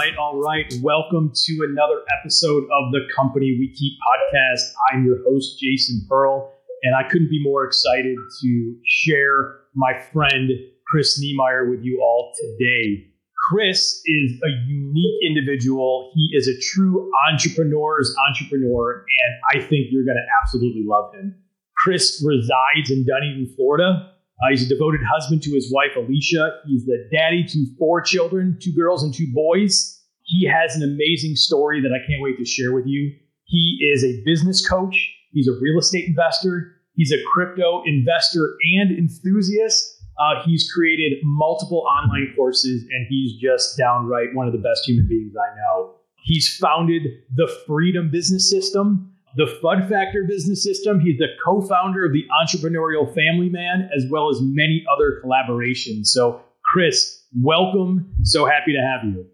right, all right. Welcome to another episode of the Company We Keep podcast. I'm your host, Jason Pearl, and I couldn't be more excited to share my friend Chris Niemeyer with you all today. Chris is a unique individual. He is a true entrepreneur's entrepreneur, and I think you're going to absolutely love him. Chris resides in Dunedin, Florida. Uh, he's a devoted husband to his wife, Alicia. He's the daddy to four children, two girls and two boys. He has an amazing story that I can't wait to share with you. He is a business coach. He's a real estate investor. He's a crypto investor and enthusiast. Uh, he's created multiple online courses, and he's just downright one of the best human beings I know. He's founded the Freedom Business System, the Fud Factor Business System. He's the co founder of the Entrepreneurial Family Man, as well as many other collaborations. So, Chris, welcome. So happy to have you.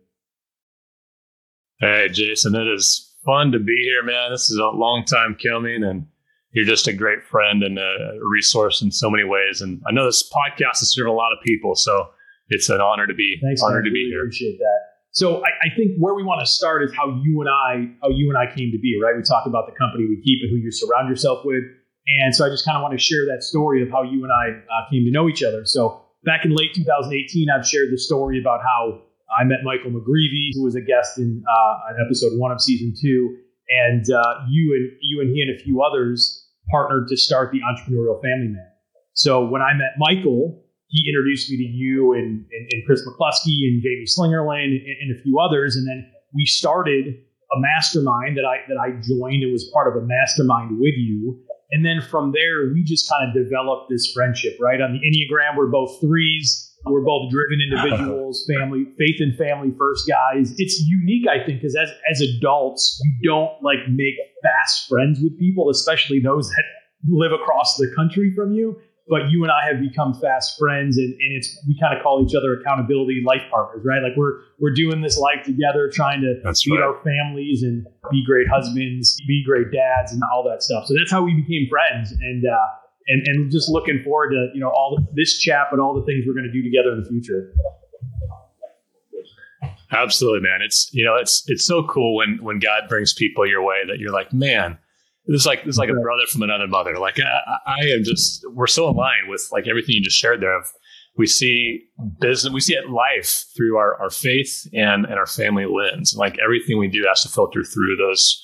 Hey, Jason, it is fun to be here, man. This is a long time coming, and you're just a great friend and a resource in so many ways. And I know this podcast is serving a lot of people, so it's an honor to be Thanks, honored man. to be Really here. Appreciate that. So I, I think where we want to start is how you and I, how you and I came to be, right? We talk about the company we keep and who you surround yourself with. And so I just kind of want to share that story of how you and I uh, came to know each other. So back in late 2018, I've shared the story about how I met Michael McGreevy, who was a guest in uh, episode one of season two, and uh, you and you and he and a few others partnered to start the Entrepreneurial Family Man. So when I met Michael, he introduced me to you and, and, and Chris McCluskey and Jamie Slingerland and, and a few others, and then we started a mastermind that I that I joined and was part of a mastermind with you. And then from there, we just kind of developed this friendship, right? On the Enneagram, we're both threes. We're both driven individuals, family, faith and family first guys. It's unique, I think, because as, as adults, you don't like make fast friends with people, especially those that live across the country from you. But you and I have become fast friends, and, and it's we kind of call each other accountability life partners, right? Like we're we're doing this life together, trying to That's feed right. our families and be great husbands, be great dads, and all that stuff. So that's how we became friends, and uh, and and just looking forward to you know all the, this chat, but all the things we're going to do together in the future. Absolutely, man. It's you know, it's it's so cool when when God brings people your way that you're like, man, this is like this is like a brother from another mother. Like I, I am just we're so aligned with like everything you just shared there. Of we see business, we see it life through our our faith and and our family lens. And like everything we do has to filter through those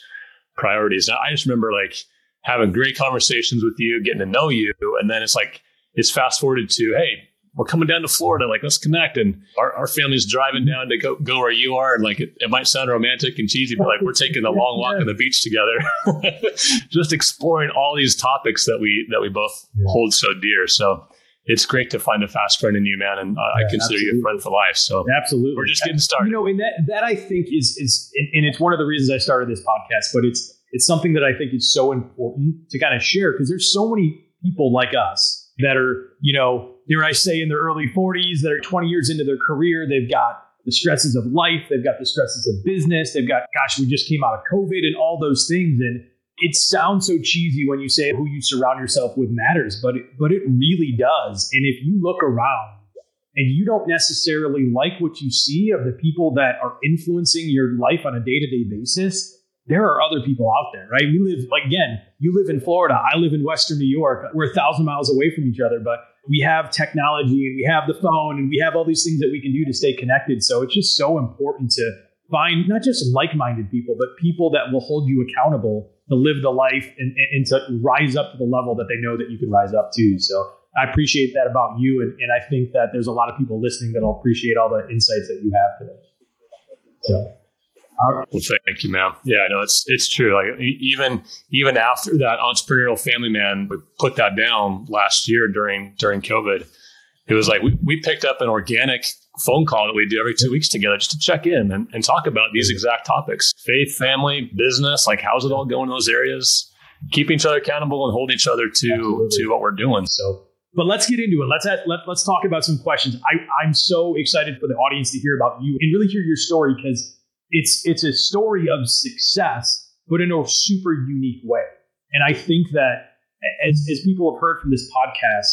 priorities. And I just remember like having great conversations with you, getting to know you, and then it's like it's fast forwarded to hey we're coming down to Florida. Like, let's connect. And our, our family's driving down to go, go where you are. And like, it, it might sound romantic and cheesy, but like, we're taking a long walk on the beach together, just exploring all these topics that we, that we both Yeah. hold so dear. So it's great to find a fast friend in you, man. And uh, Yeah, I consider you a friend for life. So Absolutely, we're just getting started. You know, and that that I think is is and it's one of the reasons I started this podcast, but it's it's something that I think is so important to kind of share because there's so many people like us that are, you know, dare I say in their early 40s that are 20 years into their career, they've got the stresses of life, they've got the stresses of business, they've got gosh, we just came out of COVID and all those things. And it sounds so cheesy when you say who you surround yourself with matters, but it, but it really does. And if you look around and you don't necessarily like what you see of the people that are influencing your life on a day-to-day basis there are other people out there right? We live again you live in florida i live in western new york. We're a thousand miles away from each other but we have technology and we have the phone and we have all these things that we can do to stay connected so it's just so important to find not just like-minded people but people that will hold you accountable to live the life and, and, to rise up to the level that they know that you can rise up to so I appreciate that about you, and, and I think that there's a lot of people listening that'll appreciate all the insights that you have today. So. Well, thank you, ma'am. Yeah, I know it's it's true. Like even even after that entrepreneurial family man we put that down last year during during COVID, it was like we, we picked up an organic phone call that we do every two weeks together just to check in and, and talk about these exact topics: faith, family, business. Like how's it all going in those areas? Keeping each other accountable and holding each other to Absolutely. to what we're doing. So, but let's get into it. Let's let, let's talk about some questions. I, I'm so excited for the audience to hear about you and really hear your story because it's it's a story of success, but in a super unique way. And I think that as, as people have heard from this podcast,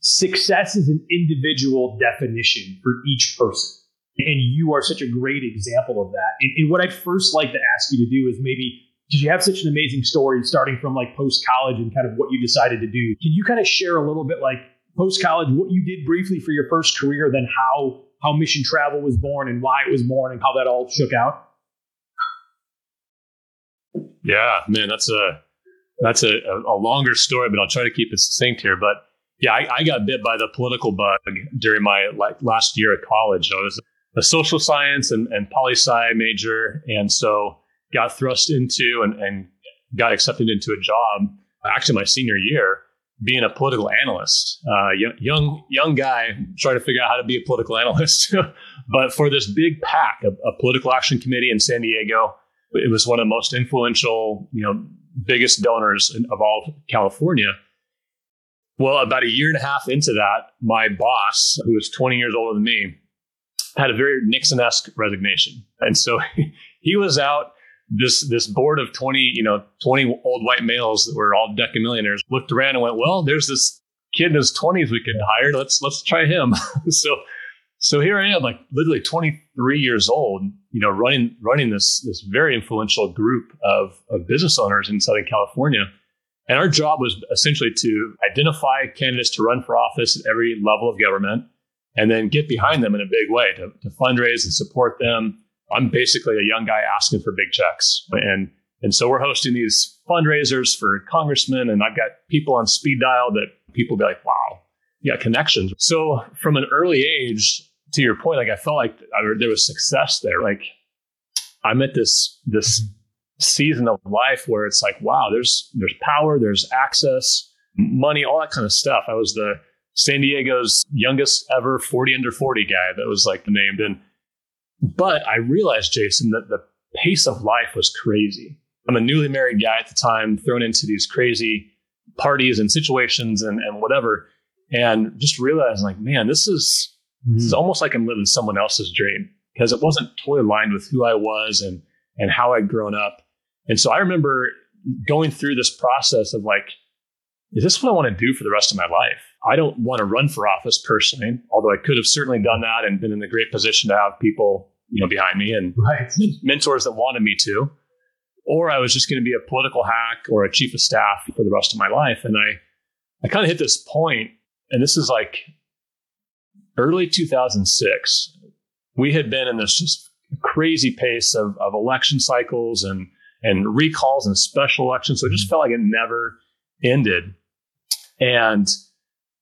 success is an individual definition for each person. And you are such a great example of that. And, and what I'd first like to ask you to do is maybe because you have such an amazing story starting from like post college and kind of what you decided to do. Can you kind of share a little bit like post college what you did briefly for your first career, then how how mission travel was born and why it was born and how that all shook out? Yeah, man, that's a that's a, a longer story, but I'll try to keep it succinct here. But yeah, I, I got bit by the political bug during my like last year at college. I was a social science and, and poli sci major, and so got thrust into and, and got accepted into a job. Actually, my senior year, being a political analyst, uh, young young guy trying to figure out how to be a political analyst. but for this big PAC, a, a political action committee in San Diego, it was one of the most influential, you know, biggest donors in, of all of California. Well, about a year and a half into that, my boss, who was 20 years older than me, had a very Nixon-esque resignation, and so he was out. This this board of 20, you know, 20 old white males that were all decamillionaires looked around and went, "Well, there's this kid in his 20s we could hire. Let's let's try him." so so here I am, like literally 23 years old, you know, running running this this very influential group of of business owners in Southern California. And our job was essentially to identify candidates to run for office at every level of government and then get behind them in a big way to, to fundraise and support them. I'm basically a young guy asking for big checks. And and so we're hosting these fundraisers for congressmen, and I've got people on speed dial that people be like, wow, yeah, connections. So from an early age, to your point, like I felt like I, there was success there. Like I'm at this this season of life where it's like, wow, there's there's power, there's access, money, all that kind of stuff. I was the San Diego's youngest ever 40 under 40 guy that was like named. And but I realized, Jason, that the pace of life was crazy. I'm a newly married guy at the time, thrown into these crazy parties and situations and, and whatever. And just realized like, man, this is Mm-hmm. It's almost like I'm living someone else's dream because it wasn't totally aligned with who I was and and how I'd grown up. And so I remember going through this process of like, is this what I want to do for the rest of my life? I don't want to run for office personally, although I could have certainly done that and been in a great position to have people, you know, behind me and right. mentors that wanted me to. Or I was just going to be a political hack or a chief of staff for the rest of my life. And I, I kind of hit this point, and this is like early 2006, we had been in this just crazy pace of, of election cycles and, and recalls and special elections. So it just mm-hmm. felt like it never ended. And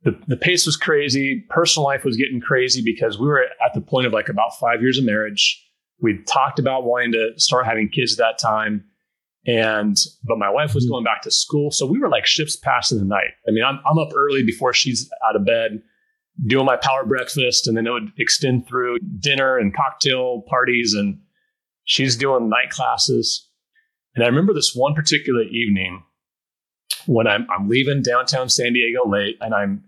the, the pace was crazy. Personal life was getting crazy because we were at the point of like about five years of marriage. We talked about wanting to start having kids at that time. And, but my wife was mm-hmm. going back to school. So we were like ships passing the night. I mean, I'm, I'm up early before she's out of bed doing my power breakfast and then it would extend through dinner and cocktail parties and she's doing night classes and i remember this one particular evening when i'm, I'm leaving downtown san diego late and i'm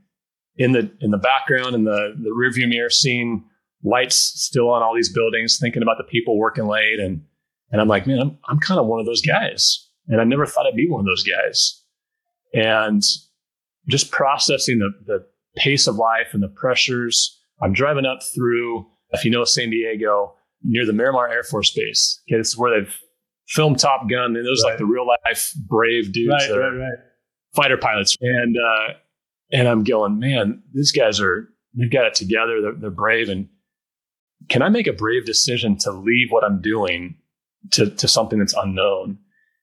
in the in the background in the the rearview mirror seeing lights still on all these buildings thinking about the people working late and and i'm like man i'm, I'm kind of one of those guys and i never thought i'd be one of those guys and just processing the the pace of life and the pressures. I'm driving up through, if you know San Diego, near the Miramar Air Force Base. Okay, this is where they've filmed Top Gun, and those right. like the real life brave dudes right, that right, are fighter pilots. And uh, and I'm going, man, these guys are they've got it together. They're, they're brave, and can I make a brave decision to leave what I'm doing to to something that's unknown?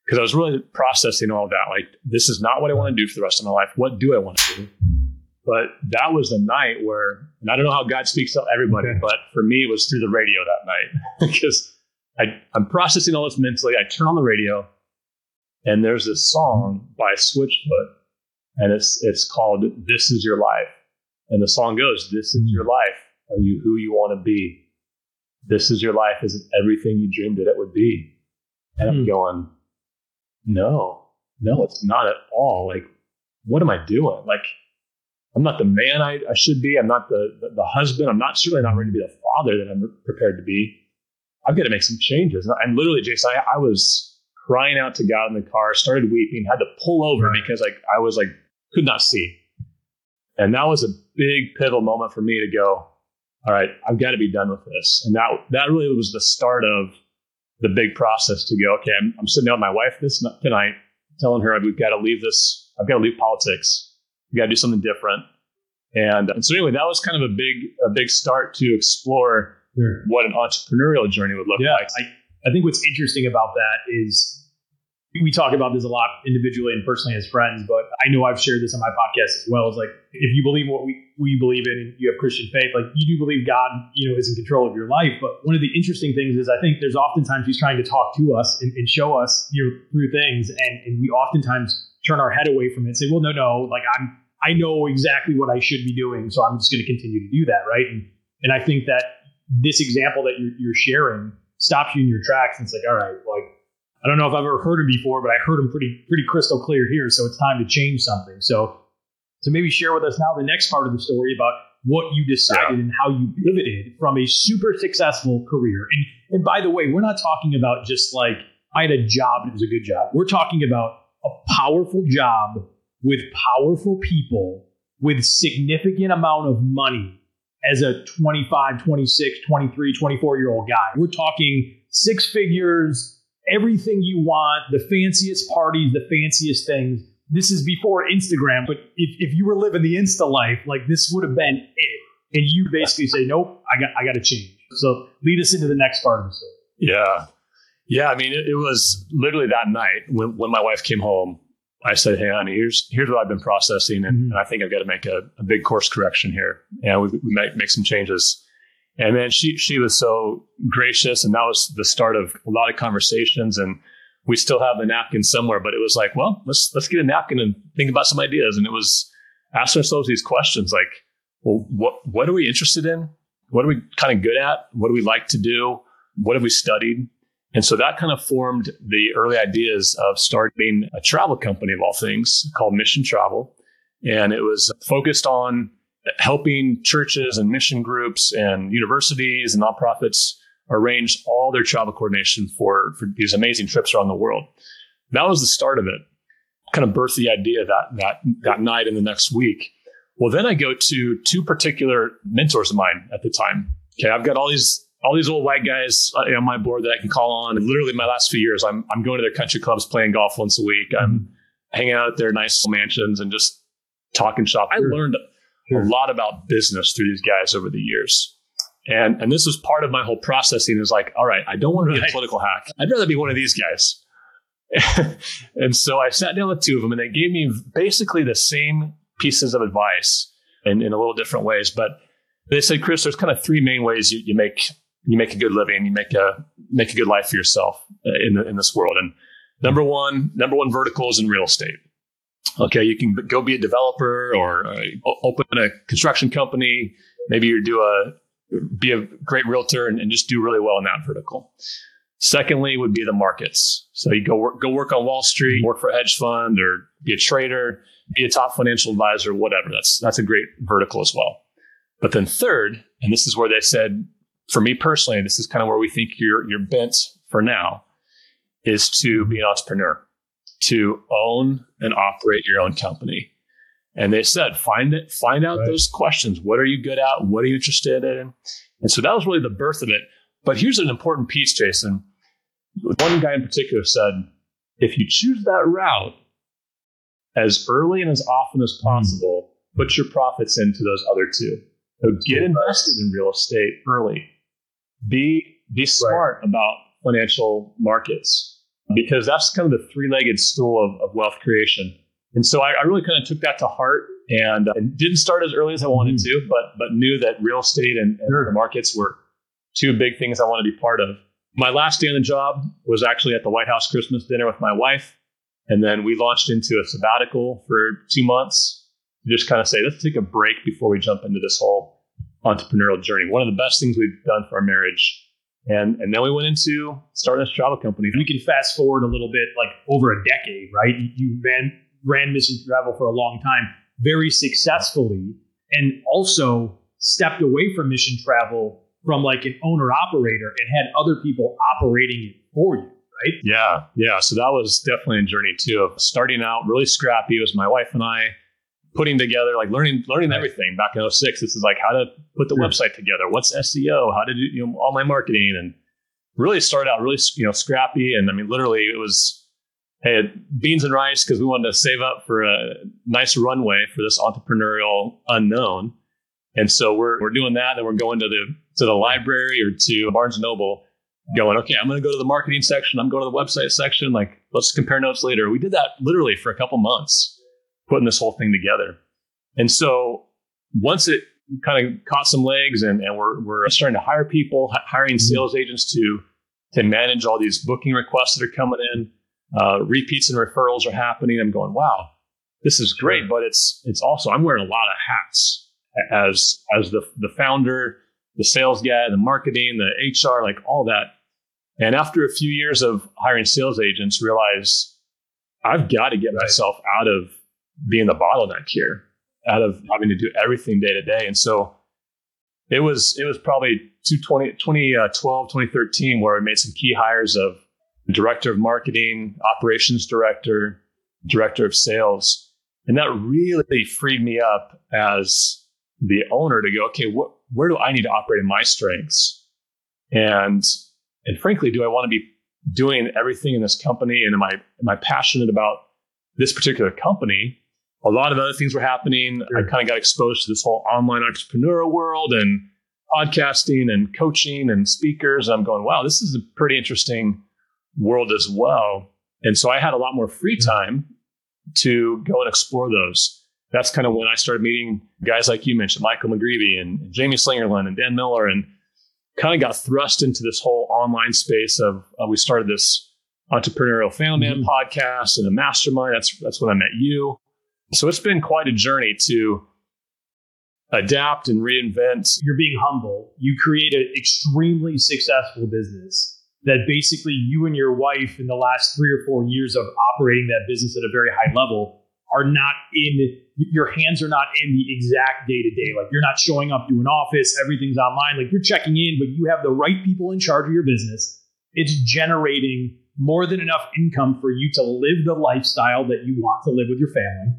Because I was really processing all that. Like, this is not what I want to do for the rest of my life. What do I want to do? But that was the night where, and I don't know how God speaks to everybody, but for me, it was through the radio that night because I, I'm processing all this mentally. I turn on the radio, and there's this song by Switchfoot, and it's it's called "This Is Your Life," and the song goes, "This is your life. Are you who you want to be? This is your life. Is it everything you dreamed that it would be?" And I'm hmm. going, "No, no, it's not at all. Like, what am I doing? Like." I'm not the man I, I should be. I'm not the, the, the husband. I'm not certainly not ready to be the father that I'm prepared to be. I've got to make some changes. And literally, Jason, I, I was crying out to God in the car, started weeping, had to pull over right. because like I was like could not see. And that was a big pivotal moment for me to go. all right, I've got to be done with this. And that that really was the start of the big process to go, okay, I'm, I'm sitting down with my wife this tonight, telling her we've got to leave this, I've got to leave politics. We've got to do something different. And, and so anyway, that was kind of a big, a big start to explore sure. what an entrepreneurial journey would look yeah, like. I, I think what's interesting about that is we talk about this a lot individually and personally as friends, but I know I've shared this on my podcast as well. Is like if you believe what we, we believe in and you have Christian faith, like you do believe God, you know, is in control of your life. But one of the interesting things is I think there's oftentimes he's trying to talk to us and, and show us you know through things and, and we oftentimes turn our head away from it and say, Well, no, no, like I'm I know exactly what I should be doing, so I'm just going to continue to do that, right? And and I think that this example that you're, you're sharing stops you in your tracks and it's like, all right, like I don't know if I've ever heard him before, but I heard him pretty pretty crystal clear here. So it's time to change something. So so maybe share with us now the next part of the story about what you decided yeah. and how you pivoted from a super successful career. And and by the way, we're not talking about just like I had a job and it was a good job. We're talking about a powerful job with powerful people with significant amount of money as a 25, 26, 23, 24 year old guy. We're talking six figures, everything you want, the fanciest parties, the fanciest things. This is before Instagram, but if, if you were living the Insta life, like this would have been it. And you basically say, nope, I got, I got to change. So lead us into the next part of the story. Yeah. Yeah. I mean, it, it was literally that night when, when my wife came home, I said, Hey, honey, here's, here's what I've been processing. And, mm-hmm. and I think I've got to make a, a, big course correction here. And we, we might make some changes. And then she she was so gracious, and that was the start of a lot of conversations. And we still have the napkin somewhere, but it was like, well, let's let's get a napkin and think about some ideas. And it was asking ourselves these questions like, well, what what are we interested in? What are we kind of good at? What do we like to do? What have we studied? And so that kind of formed the early ideas of starting a travel company of all things called Mission Travel. And it was focused on helping churches and mission groups and universities and nonprofits arrange all their travel coordination for, for these amazing trips around the world. That was the start of it. Kind of birthed the idea that that that night and the next week. Well, then I go to two particular mentors of mine at the time. Okay, I've got all these all these old white guys uh, on my board that I can call on. And literally, my last few years, I'm I'm going to their country clubs, playing golf once a week. I'm hanging out at their nice mansions and just talking shop. I learned a lot about business through these guys over the years. And, and this was part of my whole processing is like, all right, I don't want to be right. a political hack. I'd rather be one of these guys. and so I sat down with two of them and they gave me basically the same pieces of advice in, in a little different ways. But they said, Chris, there's kind of three main ways you, you make you make a good living, you make a make a good life for yourself uh, in the, in this world. And number one, number one vertical is in real estate. Okay, you can go be a developer or uh, open a construction company. Maybe you do a be a great realtor and, and, just do really well in that vertical. Secondly, would be the markets. So you go work, go work on Wall Street, work for a hedge fund, or be a trader, be a top financial advisor, whatever. That's that's a great vertical as well. But then third, and this is where they said, for me personally, this is kind of where we think you're you're bent for now, is to be an entrepreneur to own and operate your own company. And they said, find it, find out right. those questions. What are you good at? What are you interested in? And so that was really the birth of it. But here's an important piece, Jason. One guy in particular said, if you choose that route as early and as often as possible, mm. put your profits into those other two. So get invested in real estate early. Be be smart right. about financial markets because that's kind of the three-legged stool of, of wealth creation. And so I, I, really kind of took that to heart and, uh, didn't start as early as I wanted mm-hmm. to, but but knew that real estate and, and the markets were two big things I want to be part of. My last day on the job was actually at the White House Christmas dinner with my wife. And then we launched into a sabbatical for two months to just kind of say, let's take a break before we jump into this whole entrepreneurial journey. One of the best things we've done for our marriage and and then we went into starting this travel company. We can fast forward a little bit, like over a decade, right? You ran ran Mission Travel for a long time, very successfully, and also stepped away from Mission Travel from like an owner operator and had other people operating it for you, right? Yeah, yeah. So that was definitely a journey too of starting out really scrappy. It was my wife and I putting together, like learning, learning everything back in 06. This is like how to put the Sure. website together. What's SEO? How to do, you know, online marketing and really started out really, you know, scrappy. And I mean, literally it was, Hey, beans and rice because we wanted to save up for a nice runway for this entrepreneurial unknown. And so we're, we're doing that. And we're going to the, to the library or to Barnes and Noble going, okay, I'm going to go to the marketing section. I'm going to the website section. Like, let's compare notes later. We did that literally for a couple months, putting this whole thing together. And so once it kind of caught some legs and, and we're, we're starting to hire people, hi- hiring sales agents to, to manage all these booking requests that are coming in, uh, repeats and referrals are happening. I'm going, wow, this is great, but it's, it's also, I'm wearing a lot of hats as, as the, the founder, the sales guy, the marketing, the HR, like all that. And after a few years of hiring sales agents, realize I've got to get myself out of being the bottleneck here, out of having to do everything day to day. And so it was it was probably 2020, 2012, uh, 2013 where I made some key hires of director of marketing, operations director, director of sales. And that really freed me up as the owner to go, okay, where do I need to operate in my strengths? And and frankly, do I want to be doing everything in this company? And am I am I passionate about this particular company? A lot of other things were happening. I kind of got exposed to this whole online entrepreneurial world and podcasting and coaching and speakers. And I'm going, wow, this is a pretty interesting world as well. And so I had a lot more free time to go and explore those. That's kind of when I started meeting guys like you mentioned, Michael McGreevy and Jamie Slingerland and Dan Miller, and kind of got thrust into this whole online space of uh, we started this entrepreneurial family man podcast and a mastermind. That's that's when I met you. So it's been quite a journey to adapt and reinvent. You're being humble. You create an extremely successful business that basically you and your wife in the last three or four years of operating that business at a very high level are not in your hands are not in the exact day to day. Like you're not showing up to an office, everything's online. Like you're checking in, but you have the right people in charge of your business. It's generating more than enough income for you to live the lifestyle that you want to live with your family.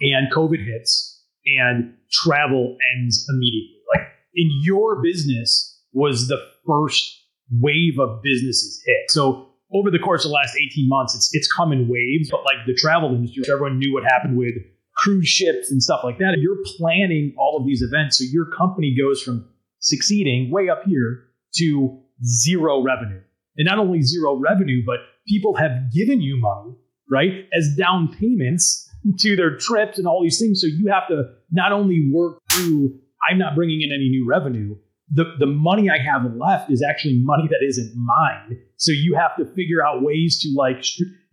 And COVID hits and travel ends immediately. Like in your business was the first wave of businesses hit. So over the course of the last 18 months, it's it's come in waves, but like the travel industry, everyone knew what happened with cruise ships and stuff like that. You're planning all of these events. So your company goes from succeeding way up here to zero revenue. And not only zero revenue, but people have given you money, right, as down payments to their trips and all these things. So you have to not only work through, I'm not bringing in any new revenue. The, the money I have left is actually money that isn't mine. So you have to figure out ways to like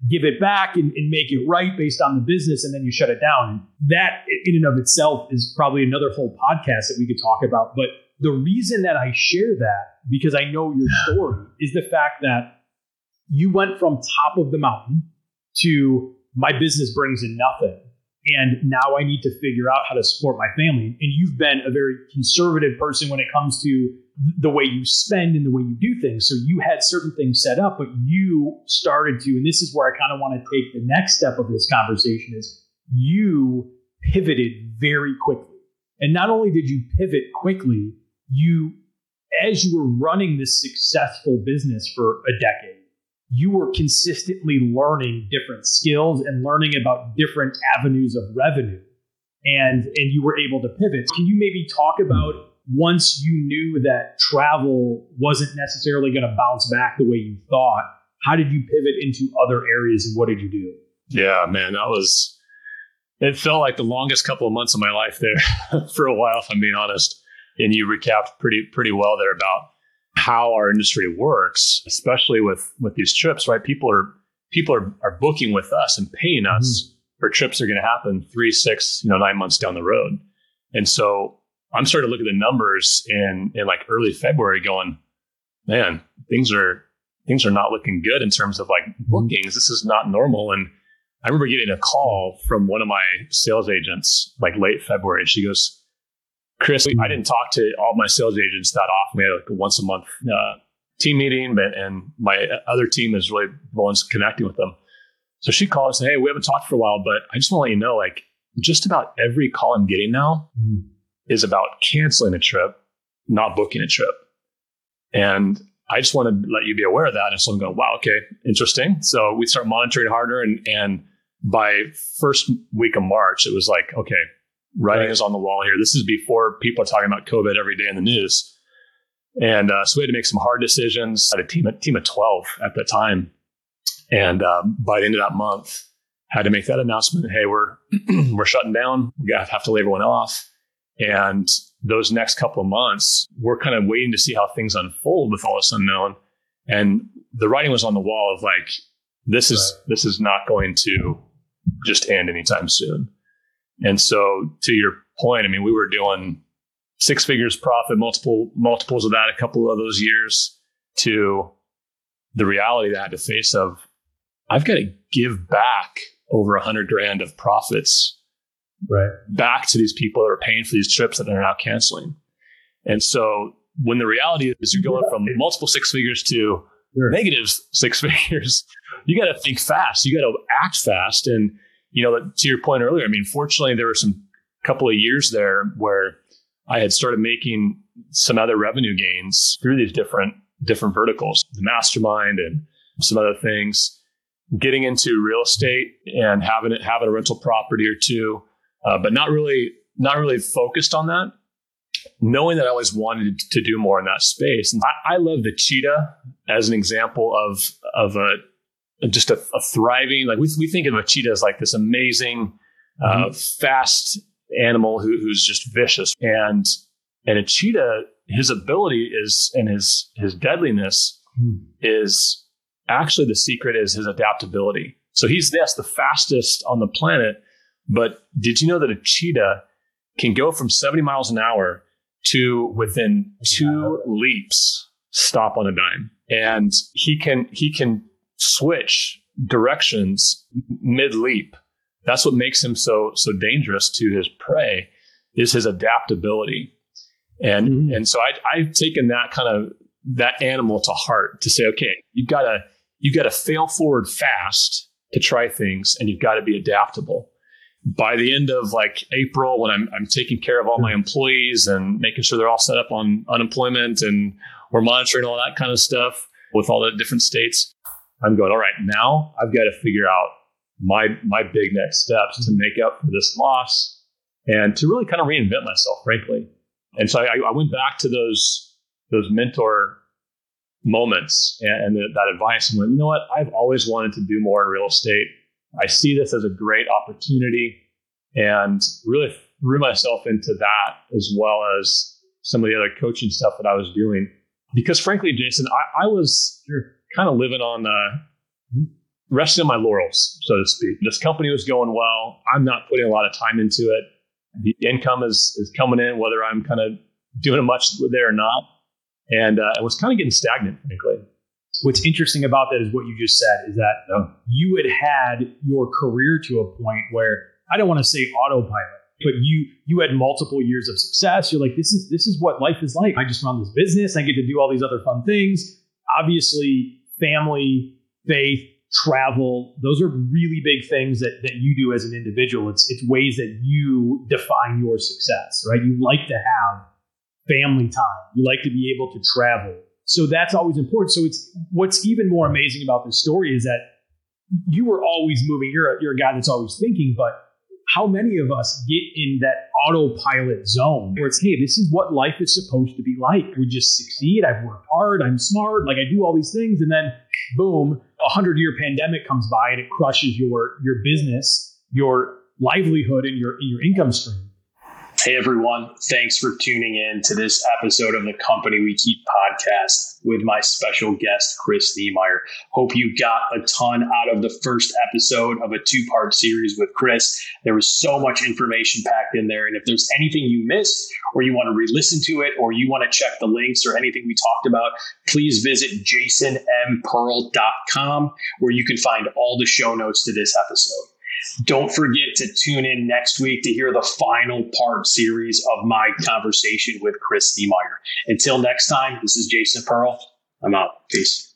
give it back and, and, make it right based on the business, and then you shut it down. And that, in and of itself, is probably another whole podcast that we could talk about. But the reason that I share that, because I know your story, is the fact that you went from top of the mountain to my business brings in nothing. And now I need to figure out how to support my family. And you've been a very conservative person when it comes to the way you spend and the way you do things. So you had certain things set up, but you started to, and this is where I kind of want to take the next step of this conversation is you pivoted very quickly. And not only did you pivot quickly, you, as you were running this successful business for a decade, you were consistently learning different skills and learning about different avenues of revenue. And, and you were able to pivot. Can you maybe talk about once you knew that travel wasn't necessarily going to bounce back the way you thought, how did you pivot into other areas and what did you do? Yeah, man, that was, it felt like the longest couple of months of my life there for a while, if I'm being honest. And you recapped pretty, pretty well there about how our industry works, especially with, with these trips, right? People are, people are, are booking with us and paying us mm-hmm. for trips that are going to happen three, six, you know, nine months down the road. And so I'm starting to look at the numbers in in like early February, going, man, things are things are not looking good in terms of like bookings. This is not normal. And I remember getting a call from one of my sales agents like late February. She goes, Chris, I didn't talk to all my sales agents that often. We had like a once a month uh, team meeting, but and my other team is really the ones connecting with them. So she called and said, Hey, we haven't talked for a while, but I just want to let you know, like, just about every call I'm getting now mm-hmm. is about canceling a trip, not booking a trip. And I just want to let you be aware of that. And so I'm going, wow, okay, interesting. So we start monitoring harder. And, and by first week of March, it was like, okay, writing right. is on the wall here. This is before people are talking about COVID every day in the news. And uh, so we had to make some hard decisions. I had a team, a team of 12 at the time. And um, by the end of that month, had to make that announcement. Hey, we're we're shutting down. We got have to lay everyone off. And those next couple of months, we're kind of waiting to see how things unfold with all this unknown. And the writing was on the wall of like, this is this is not going to just end anytime soon. And so, to your point, I mean, we were doing six figures profit, multiple multiples of that, a couple of those years. To the reality that I had to face of, I've got to give back over a hundred grand of profits right back to these people that are paying for these trips that they're now canceling. And so when the reality is you're going from multiple six figures to sure. negative six figures, you got to think fast. You got to act fast. And, you know, to your point earlier, I mean, fortunately, there were some couple of years there where I had started making some other revenue gains through these different different verticals, the mastermind and some other things. Getting into real estate and having it having a rental property or two, uh, but not really not really focused on that. Knowing that I always wanted to do more in that space, and I, I love the cheetah as an example of of a just a, a thriving like we we think of a cheetah as like this amazing, uh, mm-hmm. fast animal who, who's just vicious and and a cheetah his ability is and his his deadliness mm. is actually the secret is his adaptability so he's yes the fastest on the planet but did you know that a cheetah can go from 70 miles an hour to within two leaps stop on a dime. And he can he can switch directions mid leap. That's what makes him so so dangerous to his prey is his adaptability. And mm-hmm. and so I I've taken that kind of that animal to heart to say, okay, you've got to you've got to fail forward fast to try things and you've got to be adaptable by the end of like April, when I'm, I'm taking care of all my employees and making sure they're all set up on unemployment and we're monitoring all that kind of stuff with all the different states, I'm going, all right, now I've got to figure out my, my big next steps to make up for this loss and to really kind of reinvent myself, frankly. And so I, I went back to those, those mentor moments and, and that advice and went, you know what? I've always wanted to do more in real estate. I see this as a great opportunity and really threw myself into that as well as some of the other coaching stuff that I was doing. Because frankly, Jason, I, I was kind of living on uh, resting on my laurels, so to speak. This company was going well. I'm not putting a lot of time into it. The income is is coming in, whether I'm kind of doing much there or not. And uh, I was kind of getting stagnant, frankly what's interesting about that is what you just said is that you had had your career to a point where I don't want to say autopilot, but you you had multiple years of success. You're like, this is this is what life is like. I just run this business. I get to do all these other fun things. Obviously, family, faith, travel, those are really big things that, that you do as an individual. It's it's ways that you define your success, right? You like to have family time. You like to be able to travel so that's always important. So it's what's even more amazing about this story is that you were always moving. You're a, you're a guy that's always thinking, but how many of us get in that autopilot zone where it's, hey, this is what life is supposed to be like. We just succeed. I've worked hard. I'm smart. Like I do all these things. And then boom, a hundred year pandemic comes by and it crushes your, your business, your livelihood and your, your income stream. Hey everyone, thanks for tuning in to this episode of the Company We Keep podcast with my special guest, Chris Niemeyer. Hope you got a ton out of the first episode of a two part series with Chris. There was so much information packed in there. And if there's anything you missed, or you want to re listen to it, or you want to check the links or anything we talked about, please visit jasonmpearl.com where you can find all the show notes to this episode. Don't forget to tune in next week to hear the final part series of my conversation with Chris Niemeyer. Until next time, this is Jason Pearl. I'm out. Peace.